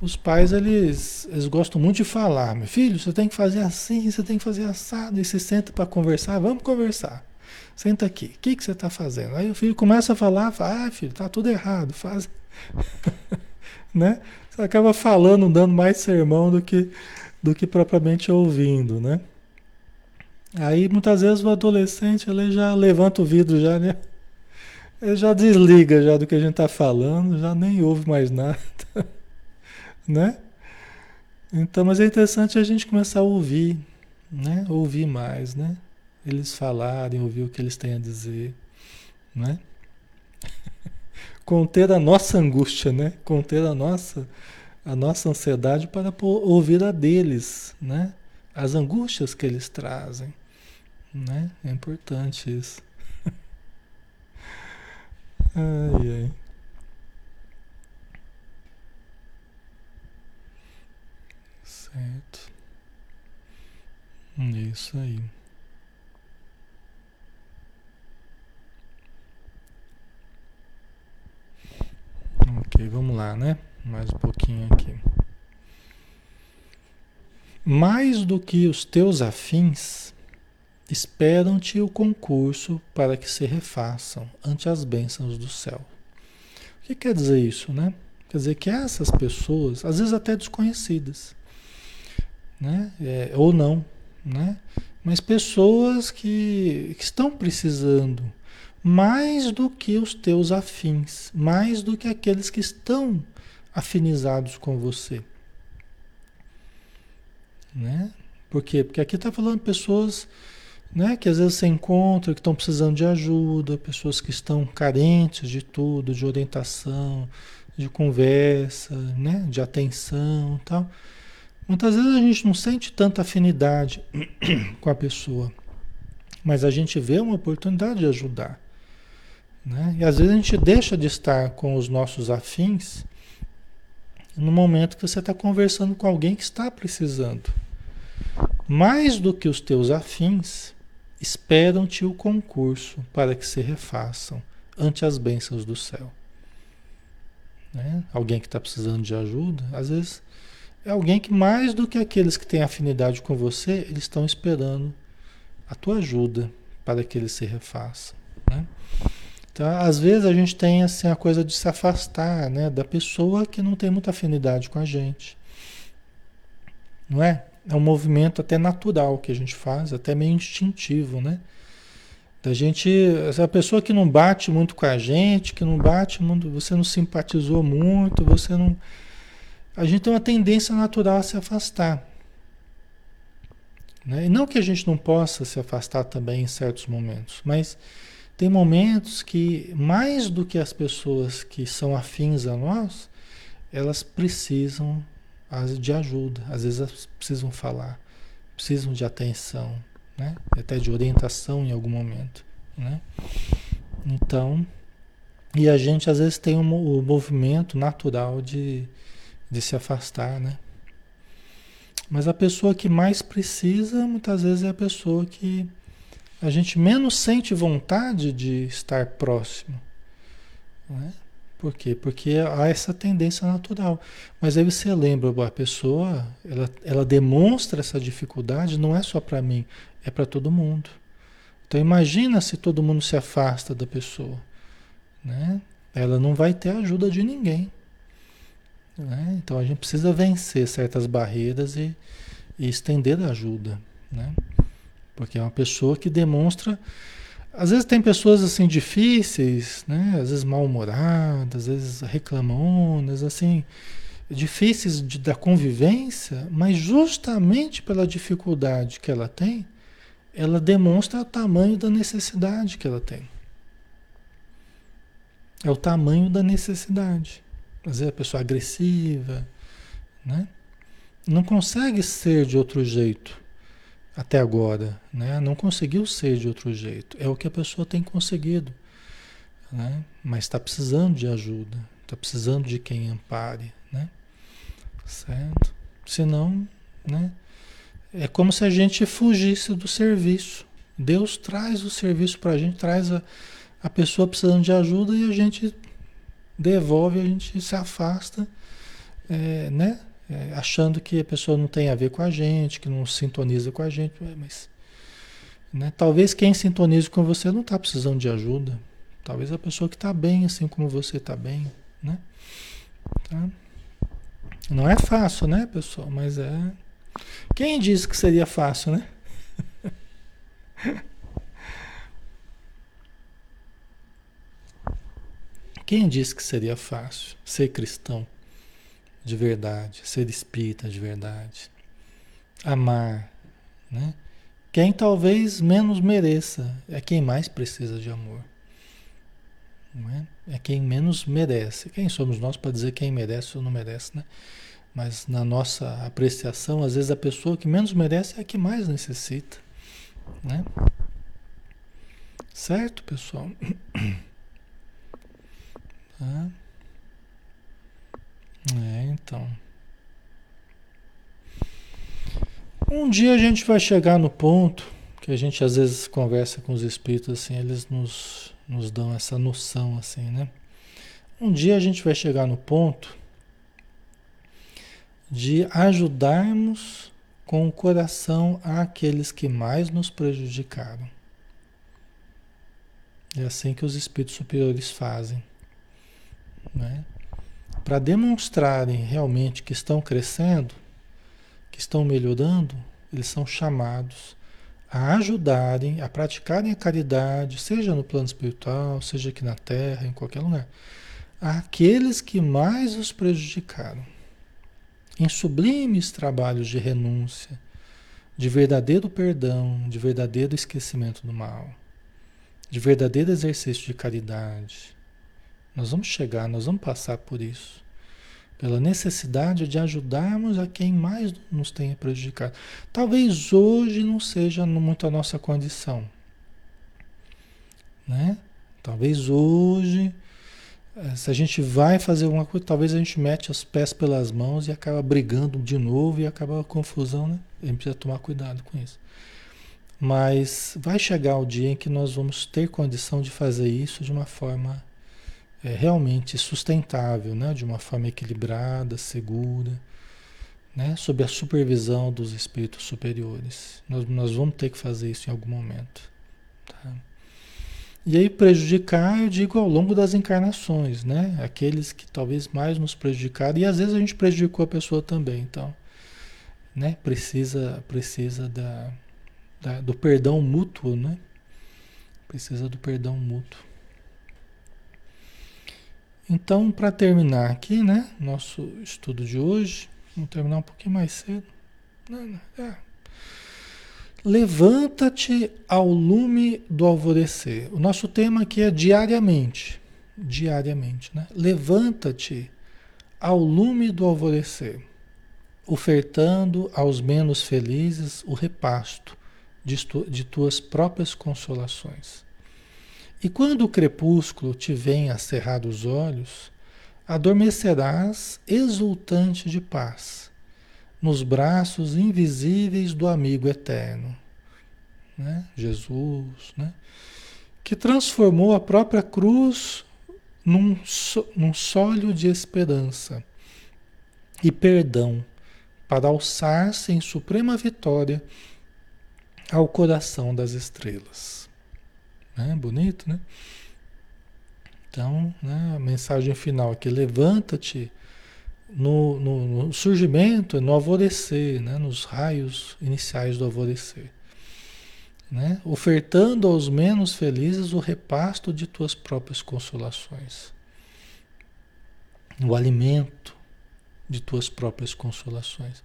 os pais eles, eles gostam muito de falar, meu filho, você tem que fazer assim, você tem que fazer assado, e se senta para conversar, vamos conversar. Senta aqui, o que, que você está fazendo? Aí o filho começa a falar, fala, ah, filho, tá tudo errado, faz. né? Você acaba falando, dando mais sermão do que, do que propriamente ouvindo, né? Aí muitas vezes o adolescente ele já levanta o vidro, já, né? Ele já desliga já do que a gente está falando, já nem ouve mais nada, né? Então, mas é interessante a gente começar a ouvir, né? Ouvir mais, né? eles falarem, ouvir o que eles têm a dizer, né? Conter a nossa angústia, né? Conter a nossa a nossa ansiedade para ouvir a deles, né? As angústias que eles trazem, né? É importante isso. ai, ai. Certo. Isso aí. Ok, vamos lá, né? Mais um pouquinho aqui. Mais do que os teus afins, esperam-te o concurso para que se refaçam ante as bênçãos do céu. O que quer dizer isso, né? Quer dizer que essas pessoas, às vezes até desconhecidas, né? É, ou não, né? Mas pessoas que, que estão precisando mais do que os teus afins, mais do que aqueles que estão afinizados com você. Né? Por quê? Porque aqui está falando pessoas né, que às vezes você encontra, que estão precisando de ajuda, pessoas que estão carentes de tudo, de orientação, de conversa, né, de atenção tal. Muitas vezes a gente não sente tanta afinidade com a pessoa, mas a gente vê uma oportunidade de ajudar. Né? E às vezes a gente deixa de estar com os nossos afins no momento que você está conversando com alguém que está precisando. Mais do que os teus afins, esperam-te o concurso para que se refaçam ante as bênçãos do céu. Né? Alguém que está precisando de ajuda, às vezes é alguém que mais do que aqueles que têm afinidade com você, eles estão esperando a tua ajuda para que eles se refaçam. Né? Então, às vezes a gente tem assim a coisa de se afastar, né, da pessoa que não tem muita afinidade com a gente. Não é? É um movimento até natural que a gente faz, até meio instintivo, né? Da gente, essa pessoa que não bate muito com a gente, que não bate muito, você não simpatizou muito, você não a gente tem uma tendência natural a se afastar. Né? E não que a gente não possa se afastar também em certos momentos, mas tem momentos que, mais do que as pessoas que são afins a nós, elas precisam de ajuda, às vezes precisam falar, precisam de atenção, né? até de orientação em algum momento. Né? Então, e a gente às vezes tem um, o movimento natural de, de se afastar, né? Mas a pessoa que mais precisa, muitas vezes, é a pessoa que a gente menos sente vontade de estar próximo. Né? Por quê? Porque há essa tendência natural. Mas aí você lembra, a pessoa, ela, ela demonstra essa dificuldade, não é só para mim, é para todo mundo. Então imagina se todo mundo se afasta da pessoa. Né? Ela não vai ter ajuda de ninguém. Né? Então a gente precisa vencer certas barreiras e, e estender a ajuda. Né? Porque é uma pessoa que demonstra. Às vezes tem pessoas assim difíceis, né? Às vezes mal-humoradas, às vezes reclamonas, assim, difíceis de, da convivência, mas justamente pela dificuldade que ela tem, ela demonstra o tamanho da necessidade que ela tem. É o tamanho da necessidade. Às vezes a pessoa é agressiva, né? Não consegue ser de outro jeito até agora, né? Não conseguiu ser de outro jeito. É o que a pessoa tem conseguido, né? Mas está precisando de ajuda, está precisando de quem ampare, né? Certo? Senão, né? É como se a gente fugisse do serviço. Deus traz o serviço para a gente, traz a, a pessoa precisando de ajuda e a gente devolve, a gente se afasta, é, né? É, achando que a pessoa não tem a ver com a gente, que não sintoniza com a gente, mas né, talvez quem sintoniza com você não está precisando de ajuda. Talvez a pessoa que está bem, assim como você está bem, né? Tá? Não é fácil, né, pessoal? Mas é. Quem disse que seria fácil, né? Quem disse que seria fácil ser cristão? De verdade, ser espírita de verdade, amar, né? Quem talvez menos mereça é quem mais precisa de amor. É? é quem menos merece. Quem somos nós para dizer quem merece ou não merece, né? Mas na nossa apreciação, às vezes a pessoa que menos merece é a que mais necessita, né? Certo, pessoal? Tá? É, então. Um dia a gente vai chegar no ponto que a gente às vezes conversa com os espíritos assim, eles nos, nos dão essa noção assim, né? Um dia a gente vai chegar no ponto de ajudarmos com o coração aqueles que mais nos prejudicaram. É assim que os espíritos superiores fazem, né? Para demonstrarem realmente que estão crescendo, que estão melhorando, eles são chamados a ajudarem, a praticarem a caridade, seja no plano espiritual, seja aqui na Terra, em qualquer lugar, àqueles que mais os prejudicaram, em sublimes trabalhos de renúncia, de verdadeiro perdão, de verdadeiro esquecimento do mal, de verdadeiro exercício de caridade, nós vamos chegar, nós vamos passar por isso. Pela necessidade de ajudarmos a quem mais nos tenha prejudicado. Talvez hoje não seja muito a nossa condição. Né? Talvez hoje, eh, se a gente vai fazer alguma coisa, talvez a gente mete os pés pelas mãos e acaba brigando de novo e acaba a confusão, né? A gente precisa tomar cuidado com isso. Mas vai chegar o dia em que nós vamos ter condição de fazer isso de uma forma é, realmente sustentável, né? de uma forma equilibrada, segura, né? sob a supervisão dos espíritos superiores. Nós, nós vamos ter que fazer isso em algum momento. Tá? E aí prejudicar, eu digo, ao longo das encarnações, né? Aqueles que talvez mais nos prejudicaram, e às vezes a gente prejudicou a pessoa também, então, né? Precisa, precisa da, da do perdão mútuo, né? Precisa do perdão mútuo. Então, para terminar aqui, né, nosso estudo de hoje, vamos terminar um pouquinho mais cedo. Não, não, é. Levanta-te ao lume do alvorecer. O nosso tema aqui é diariamente. Diariamente, né? Levanta-te ao lume do alvorecer, ofertando aos menos felizes o repasto de, de tuas próprias consolações. E quando o crepúsculo te venha a cerrar os olhos, adormecerás exultante de paz nos braços invisíveis do amigo eterno, né? Jesus, né? que transformou a própria cruz num, num sólio de esperança e perdão para alçar-se em suprema vitória ao coração das estrelas. Né? Bonito, né? Então, né, a mensagem final aqui: levanta-te no, no, no surgimento, no alvorecer, né? nos raios iniciais do alvorecer. Né? ofertando aos menos felizes o repasto de tuas próprias consolações, o alimento de tuas próprias consolações.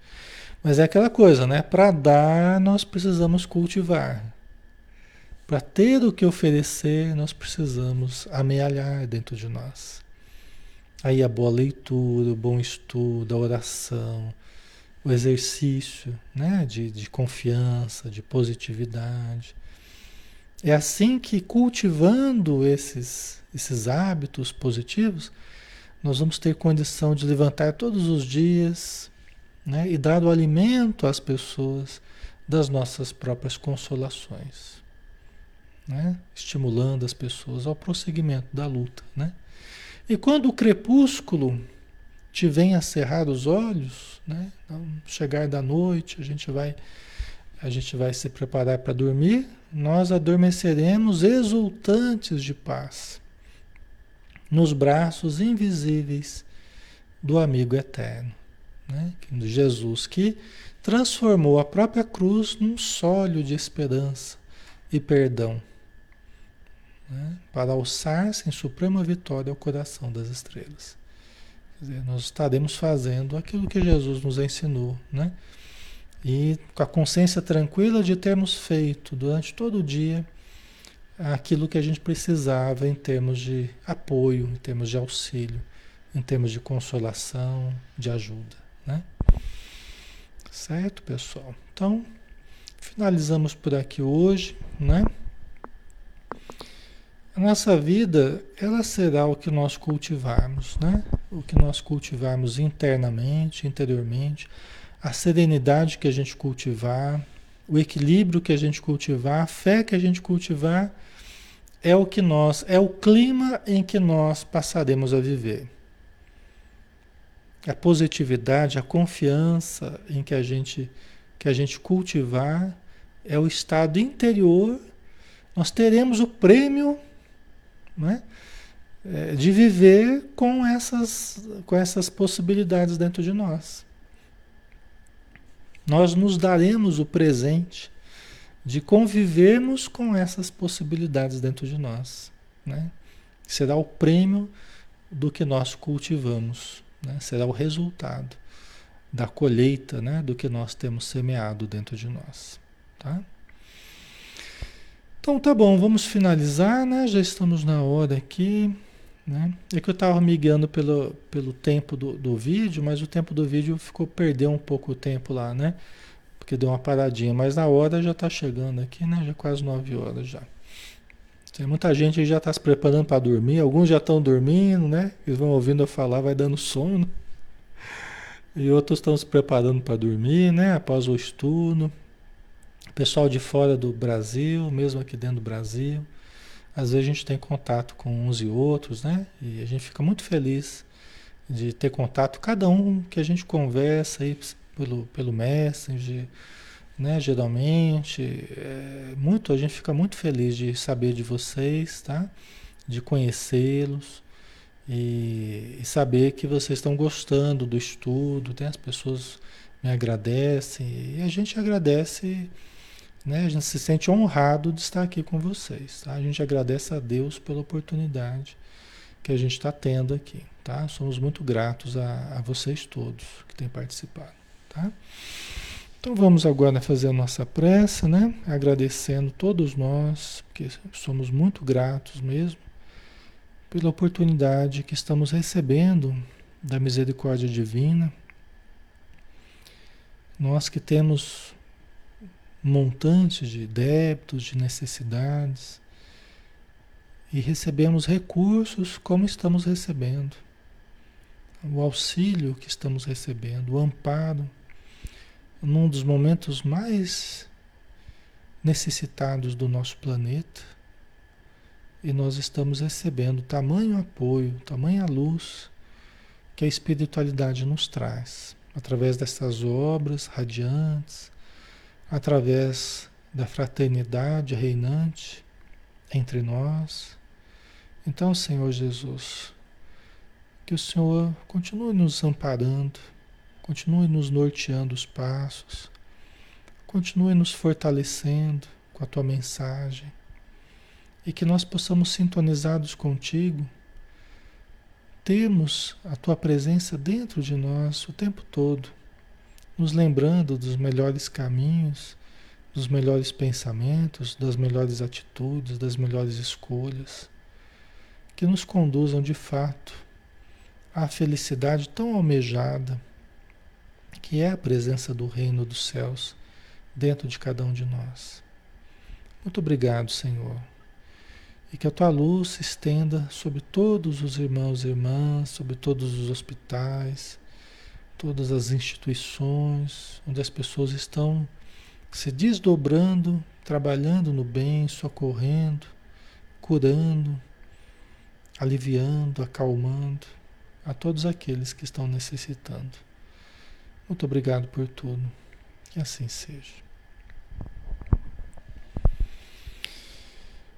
Mas é aquela coisa, né? Para dar, nós precisamos cultivar. Para ter o que oferecer, nós precisamos amealhar dentro de nós. Aí a boa leitura, o bom estudo, a oração, o exercício né? de, de confiança, de positividade. É assim que, cultivando esses, esses hábitos positivos, nós vamos ter condição de levantar todos os dias né? e dar o alimento às pessoas das nossas próprias consolações, né? estimulando as pessoas ao prosseguimento da luta. Né? E quando o crepúsculo te vem a cerrar os olhos, né? Então, chegar da noite, a gente vai a gente vai se preparar para dormir, nós adormeceremos exultantes de paz nos braços invisíveis do amigo eterno, né? Jesus que transformou a própria cruz num sólio de esperança e perdão né? para alçar-se em suprema vitória ao coração das estrelas. Dizer, nós estaremos fazendo aquilo que Jesus nos ensinou, né? E com a consciência tranquila de termos feito durante todo o dia aquilo que a gente precisava em termos de apoio, em termos de auxílio, em termos de consolação, de ajuda, né? Certo, pessoal? Então, finalizamos por aqui hoje, né? A nossa vida, ela será o que nós cultivarmos, né? O que nós cultivarmos internamente, interiormente, a serenidade que a gente cultivar, o equilíbrio que a gente cultivar, a fé que a gente cultivar, é o que nós, é o clima em que nós passaremos a viver. A positividade, a confiança em que a gente que a gente cultivar é o estado interior. Nós teremos o prêmio né? É, de viver com essas, com essas possibilidades dentro de nós. Nós nos daremos o presente de convivermos com essas possibilidades dentro de nós. Né? Será o prêmio do que nós cultivamos, né? será o resultado da colheita né? do que nós temos semeado dentro de nós. Tá? Então tá bom, vamos finalizar, né? Já estamos na hora aqui. Né? É que eu estava me guiando pelo, pelo tempo do, do vídeo, mas o tempo do vídeo ficou perdeu um pouco o tempo lá, né? Porque deu uma paradinha, mas na hora já está chegando aqui, né? Já quase 9 horas já. Tem muita gente que já está se preparando para dormir, alguns já estão dormindo, né? Eles vão ouvindo eu falar, vai dando sono. E outros estão se preparando para dormir, né? Após o estudo. Pessoal de fora do Brasil, mesmo aqui dentro do Brasil, às vezes a gente tem contato com uns e outros, né? E a gente fica muito feliz de ter contato, cada um que a gente conversa aí pelo, pelo Messenger, né? Geralmente, é, muito, a gente fica muito feliz de saber de vocês, tá? De conhecê-los e, e, saber que vocês estão gostando do estudo, né? As pessoas me agradecem e a gente agradece né? A gente se sente honrado de estar aqui com vocês. Tá? A gente agradece a Deus pela oportunidade que a gente está tendo aqui, tá? Somos muito gratos a, a vocês todos que têm participado, tá? Então vamos agora fazer a nossa prece, né? Agradecendo todos nós, porque somos muito gratos mesmo, pela oportunidade que estamos recebendo da misericórdia divina. Nós que temos montantes de débitos, de necessidades, e recebemos recursos como estamos recebendo, o auxílio que estamos recebendo, o amparo num dos momentos mais necessitados do nosso planeta e nós estamos recebendo tamanho apoio, tamanha luz que a espiritualidade nos traz através dessas obras radiantes, através da fraternidade reinante entre nós. Então, Senhor Jesus, que o Senhor continue nos amparando Continue nos norteando os passos. Continue nos fortalecendo com a tua mensagem. E que nós possamos, sintonizados contigo, termos a tua presença dentro de nós o tempo todo, nos lembrando dos melhores caminhos, dos melhores pensamentos, das melhores atitudes, das melhores escolhas, que nos conduzam de fato à felicidade tão almejada que é a presença do reino dos céus dentro de cada um de nós. Muito obrigado, Senhor. E que a tua luz se estenda sobre todos os irmãos e irmãs, sobre todos os hospitais, todas as instituições onde as pessoas estão se desdobrando, trabalhando no bem, socorrendo, curando, aliviando, acalmando a todos aqueles que estão necessitando. Muito obrigado por tudo. Que assim seja.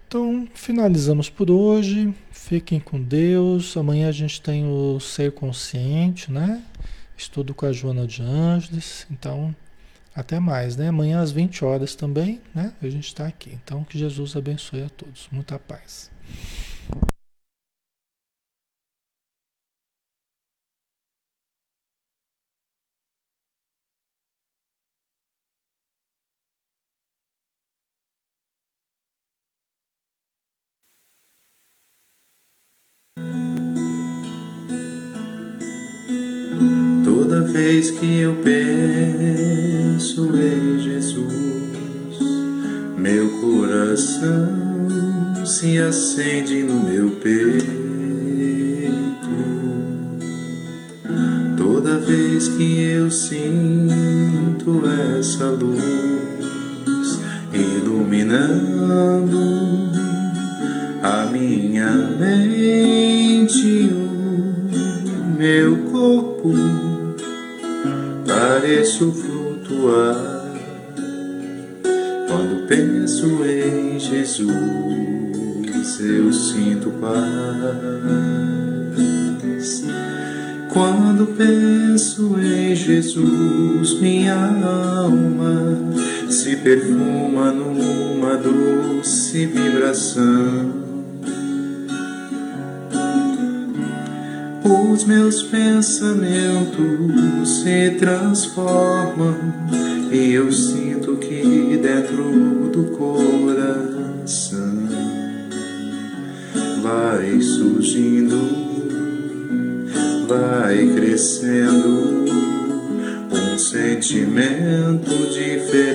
Então, finalizamos por hoje. Fiquem com Deus. Amanhã a gente tem o Ser Consciente, né? Estudo com a Joana de Ângeles. Então, até mais, né? Amanhã às 20 horas também, né? A gente está aqui. Então, que Jesus abençoe a todos. Muita paz. Vez que eu penso em Jesus, meu coração se acende no meu peito. Toda vez que eu sinto essa luz iluminando a minha mente, o meu corpo pareço flutuar quando penso em Jesus. Eu sinto paz quando penso em Jesus. Minha alma se perfuma numa doce vibração os meus pensamentos se transformam e eu sinto que dentro do coração vai surgindo, vai crescendo um sentimento diferente,